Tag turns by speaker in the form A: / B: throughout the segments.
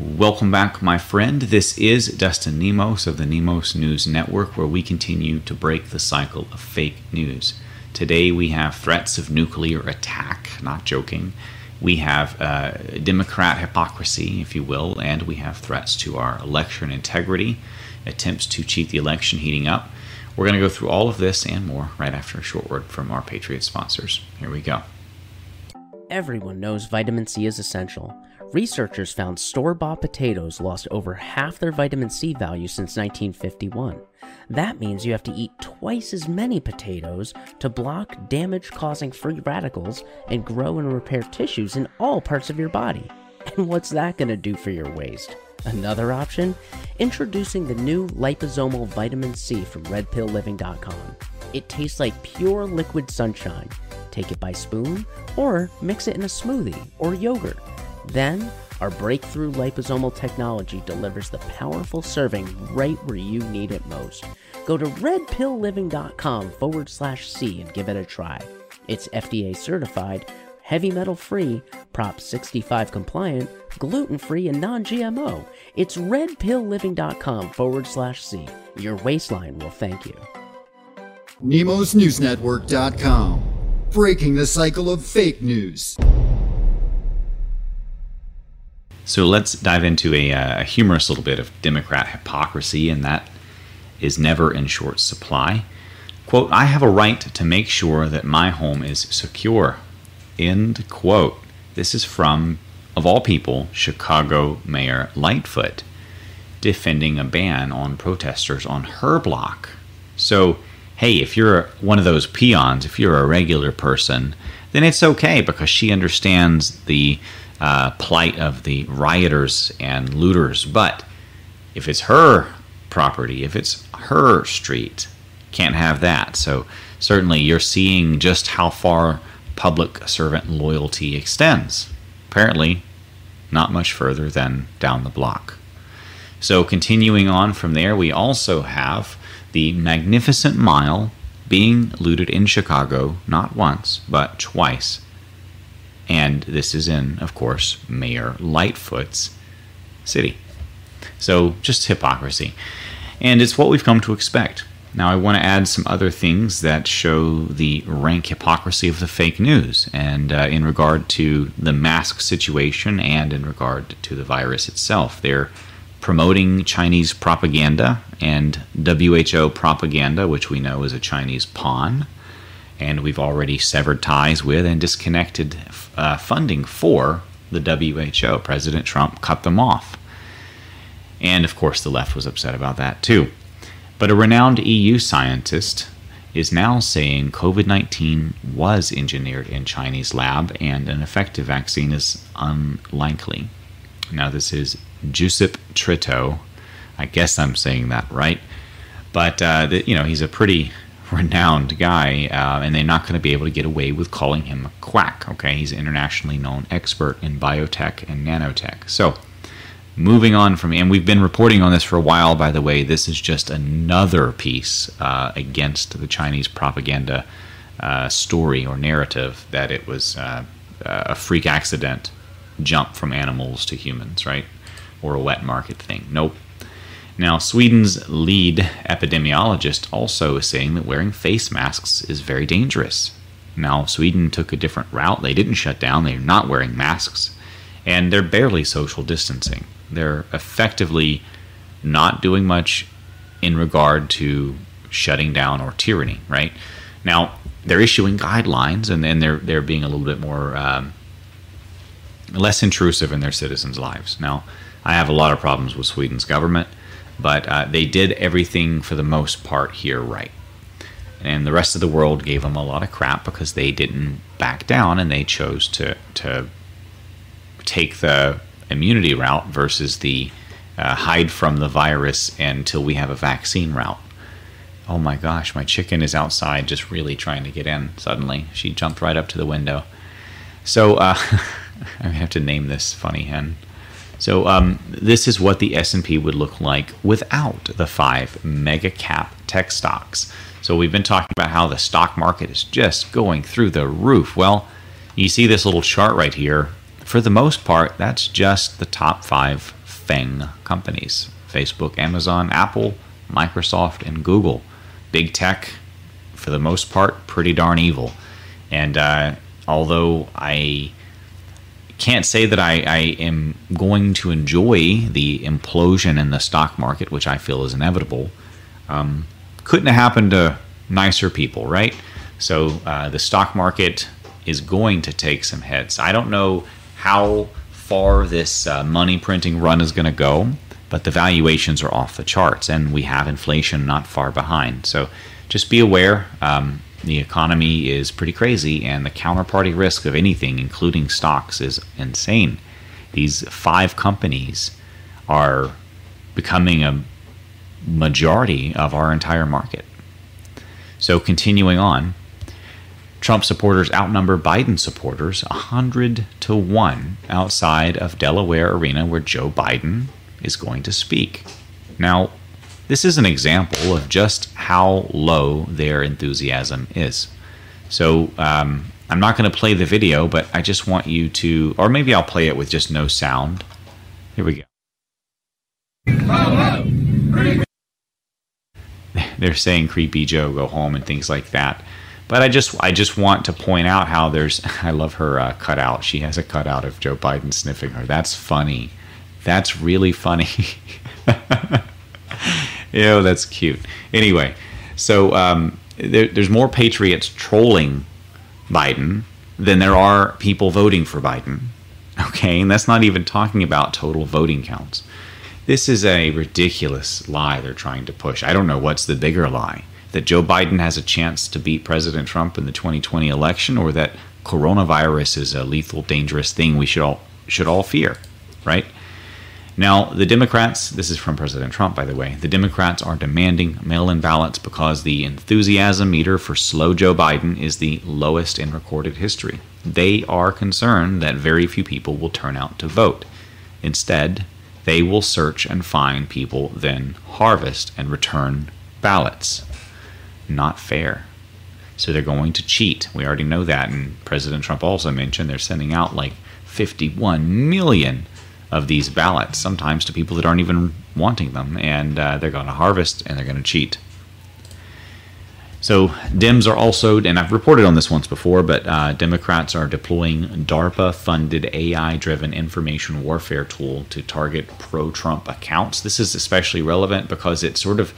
A: Welcome back, my friend. This is Dustin Nemos of the Nemos News Network, where we continue to break the cycle of fake news. Today we have threats of nuclear attack, not joking. We have uh, Democrat hypocrisy, if you will, and we have threats to our election integrity, attempts to cheat the election heating up. We're going to go through all of this and more right after a short word from our Patriot sponsors. Here we go.
B: Everyone knows vitamin C is essential. Researchers found store bought potatoes lost over half their vitamin C value since 1951. That means you have to eat twice as many potatoes to block damage causing free radicals and grow and repair tissues in all parts of your body. And what's that going to do for your waist? Another option? Introducing the new liposomal vitamin C from redpillliving.com. It tastes like pure liquid sunshine. Take it by spoon or mix it in a smoothie or yogurt. Then, our breakthrough liposomal technology delivers the powerful serving right where you need it most. Go to redpillliving.com forward slash C and give it a try. It's FDA certified, heavy metal free, Prop 65 compliant, gluten free, and non GMO. It's redpillliving.com forward slash C. Your waistline will thank you.
C: NemosNewsNetwork.com. Breaking the cycle of fake news.
A: So let's dive into a, uh, a humorous little bit of Democrat hypocrisy, and that is never in short supply. Quote, I have a right to make sure that my home is secure. End quote. This is from, of all people, Chicago Mayor Lightfoot defending a ban on protesters on her block. So, hey, if you're one of those peons, if you're a regular person, then it's okay because she understands the uh, plight of the rioters and looters. But if it's her property, if it's her street, can't have that. So certainly you're seeing just how far public servant loyalty extends. Apparently, not much further than down the block. So continuing on from there, we also have the Magnificent Mile being looted in Chicago not once, but twice and this is in, of course, Mayor Lightfoot's city. So just hypocrisy. And it's what we've come to expect. Now, I want to add some other things that show the rank hypocrisy of the fake news, and uh, in regard to the mask situation and in regard to the virus itself. They're promoting Chinese propaganda and WHO propaganda, which we know is a Chinese pawn and we've already severed ties with and disconnected uh, funding for the WHO. President Trump cut them off. And of course, the left was upset about that too. But a renowned EU scientist is now saying COVID 19 was engineered in Chinese lab and an effective vaccine is unlikely. Now, this is Joseph Tritto. I guess I'm saying that right. But, uh, the, you know, he's a pretty renowned guy, uh, and they're not going to be able to get away with calling him a quack. Okay, he's an internationally known expert in biotech and nanotech. So, moving on from, and we've been reporting on this for a while, by the way. This is just another piece uh, against the Chinese propaganda uh, story or narrative that it was uh, a freak accident jump from animals to humans, right? Or a wet market thing. Nope. Now, Sweden's lead epidemiologist also is saying that wearing face masks is very dangerous. Now, Sweden took a different route. They didn't shut down, they're not wearing masks, and they're barely social distancing. They're effectively not doing much in regard to shutting down or tyranny, right? Now, they're issuing guidelines and then they're, they're being a little bit more um, less intrusive in their citizens' lives. Now, I have a lot of problems with Sweden's government but uh, they did everything for the most part here right. And the rest of the world gave them a lot of crap because they didn't back down and they chose to to take the immunity route versus the uh, hide from the virus until we have a vaccine route. Oh my gosh, my chicken is outside just really trying to get in suddenly. She jumped right up to the window. So uh, I have to name this funny hen. So um, this is what the S&P would look like without the five mega cap tech stocks. So we've been talking about how the stock market is just going through the roof. Well, you see this little chart right here. For the most part, that's just the top five FANG companies Facebook, Amazon, Apple, Microsoft, and Google. Big tech, for the most part, pretty darn evil. And uh, although I can't say that I, I, am going to enjoy the implosion in the stock market, which I feel is inevitable, um, couldn't have happened to nicer people, right? So uh, the stock market is going to take some hits. I don't know how far this uh, money printing run is going to go, but the valuations are off the charts, and we have inflation not far behind. So just be aware. Um, the economy is pretty crazy, and the counterparty risk of anything, including stocks, is insane. These five companies are becoming a majority of our entire market. So, continuing on, Trump supporters outnumber Biden supporters 100 to 1 outside of Delaware Arena, where Joe Biden is going to speak. Now, this is an example of just how low their enthusiasm is. So um, I'm not going to play the video, but I just want you to, or maybe I'll play it with just no sound. Here we go. They're saying "Creepy Joe, go home" and things like that. But I just, I just want to point out how there's. I love her uh, cutout. She has a cutout of Joe Biden sniffing her. That's funny. That's really funny. Ew, that's cute. Anyway, so um, there, there's more patriots trolling Biden than there are people voting for Biden. Okay, and that's not even talking about total voting counts. This is a ridiculous lie they're trying to push. I don't know what's the bigger lie that Joe Biden has a chance to beat President Trump in the 2020 election, or that coronavirus is a lethal, dangerous thing we should all should all fear, right? Now, the Democrats, this is from President Trump, by the way, the Democrats are demanding mail in ballots because the enthusiasm meter for slow Joe Biden is the lowest in recorded history. They are concerned that very few people will turn out to vote. Instead, they will search and find people, then harvest and return ballots. Not fair. So they're going to cheat. We already know that. And President Trump also mentioned they're sending out like 51 million of these ballots, sometimes to people that aren't even wanting them, and uh, they're going to harvest and they're going to cheat. So, Dems are also, and I've reported on this once before, but uh, Democrats are deploying DARPA funded AI driven information warfare tool to target pro Trump accounts. This is especially relevant because it sort of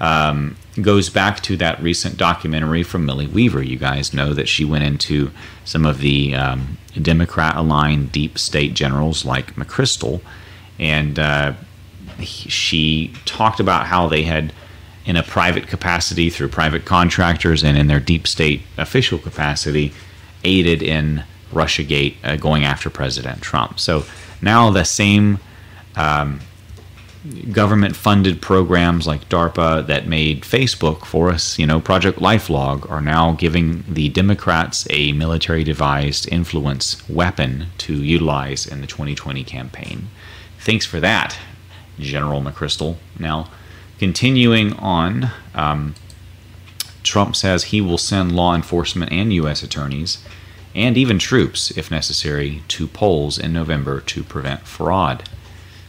A: um, goes back to that recent documentary from Millie Weaver. You guys know that she went into some of the um, Democrat aligned deep state generals like McChrystal, and uh, she talked about how they had, in a private capacity through private contractors and in their deep state official capacity, aided in Russiagate uh, going after President Trump. So now the same. Um, government funded programs like DARPA that made Facebook for us, you know, Project Lifelog, are now giving the Democrats a military devised influence weapon to utilize in the 2020 campaign. Thanks for that, General McChrystal. Now, continuing on, um, Trump says he will send law enforcement and U.S. attorneys and even troops, if necessary, to polls in November to prevent fraud.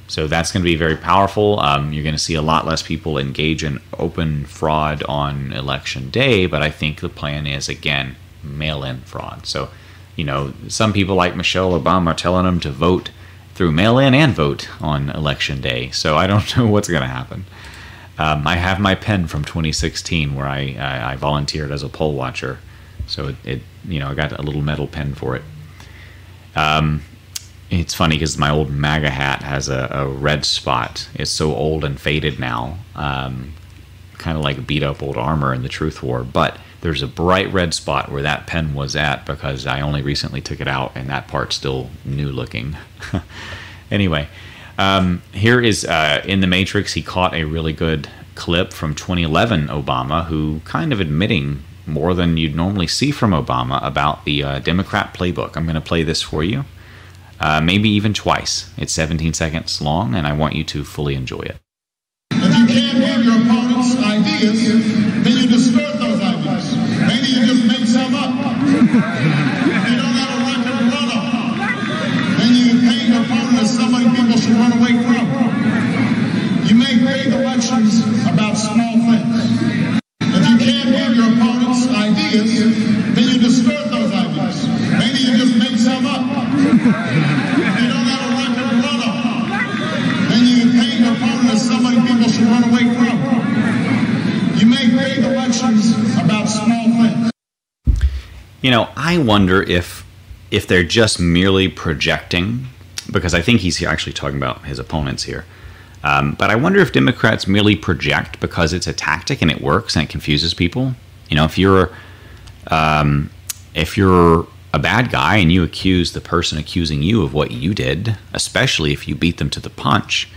A: So that's going to be very powerful. Um, you're going to see a lot less people engage in open fraud on election day, but I think the plan is, again, mail in fraud. So, you know, some people like Michelle Obama are telling them to vote through mail in and vote on election day. So I don't know what's going to happen. Um, I have my pen from 2016 where I, I, I volunteered as a poll watcher. So it, it, you know, I got a little metal pen for it. Um, it's funny because my old MAGA hat has a, a, red spot. It's so old and faded now, um, kind of like beat up old armor in the Truth War. But there's a bright red spot where that pen was at because I only recently took it out, and that part's still new looking. anyway, um, here is uh, in the Matrix. He caught a really good clip from 2011 Obama, who kind of admitting more than you'd normally see from Obama about the uh, Democrat playbook. I'm going to play this for you uh, maybe even twice. It's 17 seconds long, and I want you to fully enjoy it.
D: If you can't hear your opponent's ideas, then you distort those ideas. Maybe you just make some up. you don't have a right to run up. Then you paint your opponent as somebody people should run away from. You make big elections about small things.
A: If you can't hear your opponent's ideas, You know, I wonder if if they're just merely projecting, because I think he's actually talking about his opponents here. Um, but I wonder if Democrats merely project because it's a tactic and it works and it confuses people. You know, if you're um, if you're a bad guy and you accuse the person accusing you of what you did, especially if you beat them to the punch,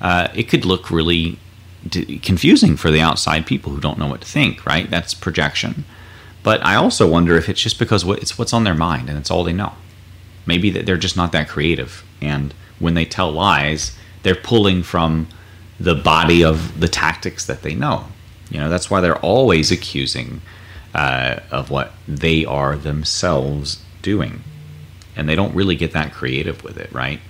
A: uh, it could look really d- confusing for the outside people who don't know what to think. Right? That's projection. But I also wonder if it's just because it's what's on their mind and it's all they know. Maybe that they're just not that creative, and when they tell lies, they're pulling from the body of the tactics that they know. You know, that's why they're always accusing uh, of what they are themselves doing, and they don't really get that creative with it, right?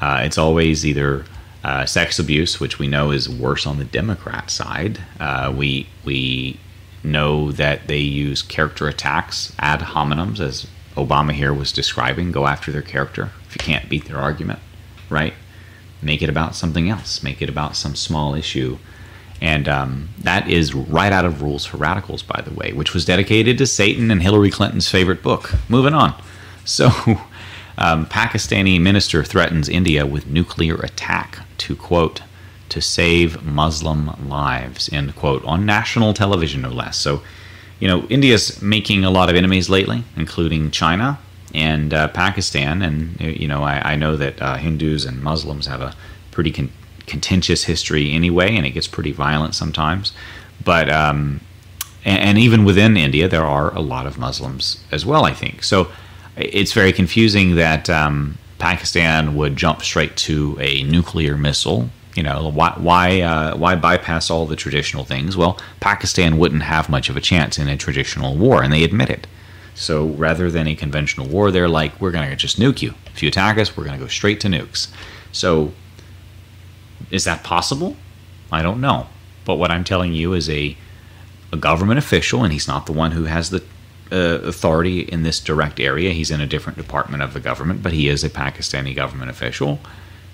A: Uh, it's always either uh, sex abuse, which we know is worse on the Democrat side. Uh, we we know that they use character attacks ad hominems, as Obama here was describing. Go after their character if you can't beat their argument, right? Make it about something else. Make it about some small issue. And um, that is right out of Rules for Radicals, by the way, which was dedicated to Satan and Hillary Clinton's favorite book. Moving on. So, um, Pakistani minister threatens India with nuclear attack to quote, to save Muslim lives, end quote, on national television, no less. So, you know, India's making a lot of enemies lately, including China and uh, Pakistan. And, you know, I, I know that uh, Hindus and Muslims have a pretty con- contentious history anyway, and it gets pretty violent sometimes. But, um, and, and even within India, there are a lot of Muslims as well, I think. So it's very confusing that um, Pakistan would jump straight to a nuclear missile you know why why uh, why bypass all the traditional things? Well, Pakistan wouldn't have much of a chance in a traditional war, and they admit it. So rather than a conventional war, they're like, we're going to just nuke you. If you attack us, we're going to go straight to nukes. So is that possible? I don't know. But what I'm telling you is a a government official, and he's not the one who has the uh, authority in this direct area. He's in a different department of the government, but he is a Pakistani government official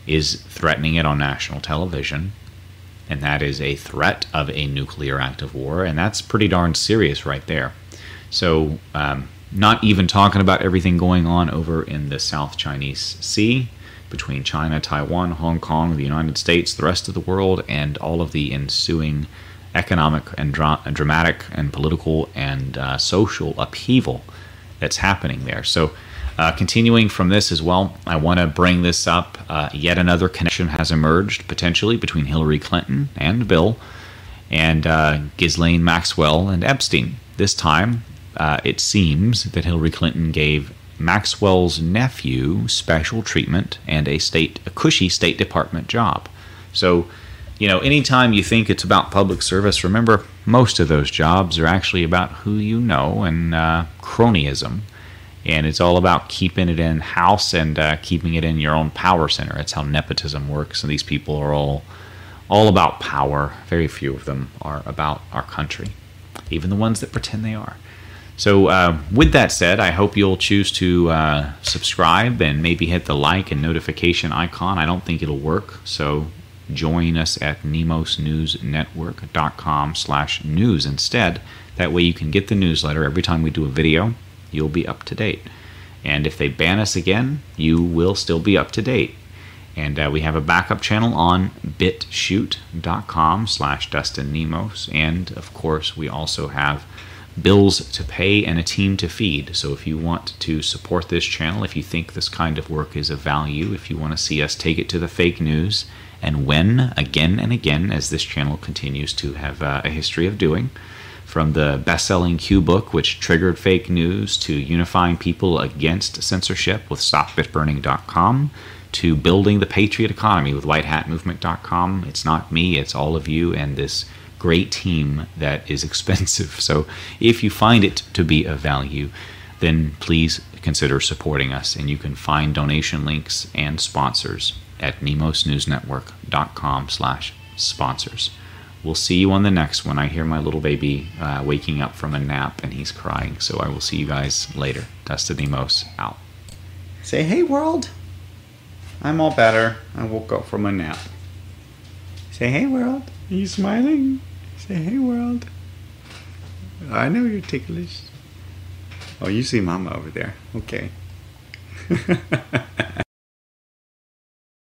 A: is threatening it on national television. And that is a threat of a nuclear act of war. And that's pretty darn serious right there. So, um, not even talking about everything going on over in the South Chinese Sea between China, Taiwan, Hong Kong, the United States, the rest of the world, and all of the ensuing economic and, dra- dramatic and political and uh, social upheaval that's happening there. So, uh, continuing from this as well, I want to bring this up. Uh, yet another connection has emerged potentially between Hillary Clinton and Bill and uh, Ghislaine Maxwell and Epstein. This time, uh, it seems that Hillary Clinton gave Maxwell's nephew special treatment and a state, a cushy State Department job. So, you know, anytime you think it's about public service, remember most of those jobs are actually about who you know and uh, cronyism and it's all about keeping it in house and uh, keeping it in your own power center. That's how nepotism works. And these people are all all about power. Very few of them are about our country, even the ones that pretend they are. So, uh, with that said, I hope you'll choose to uh, subscribe and maybe hit the like and notification icon. I don't think it'll work, so join us at nemosnewsnetwork.com slash news instead. That way you can get the newsletter every time we do a video you'll be up to date. And if they ban us again, you will still be up to date. And uh, we have a backup channel on bitchute.com slash Dustin Nemos. And of course, we also have bills to pay and a team to feed. So if you want to support this channel, if you think this kind of work is of value, if you want to see us take it to the fake news and when again and again, as this channel continues to have uh, a history of doing, from the best selling Q book, which triggered fake news, to unifying people against censorship with StopBitBurning.com, to building the patriot economy with WhiteHatMovement.com. It's not me, it's all of you and this great team that is expensive. So if you find it to be of value, then please consider supporting us. And you can find donation links and sponsors at nemosnewsnetwork.com slash sponsors. We'll see you on the next one. I hear my little baby uh, waking up from a nap and he's crying. So I will see you guys later. Dustin Nemos out. Say, hey, world. I'm all better. I woke up from a nap. Say, hey, world. Are you smiling? Say, hey, world. I know you're ticklish. Oh, you see Mama over there. Okay.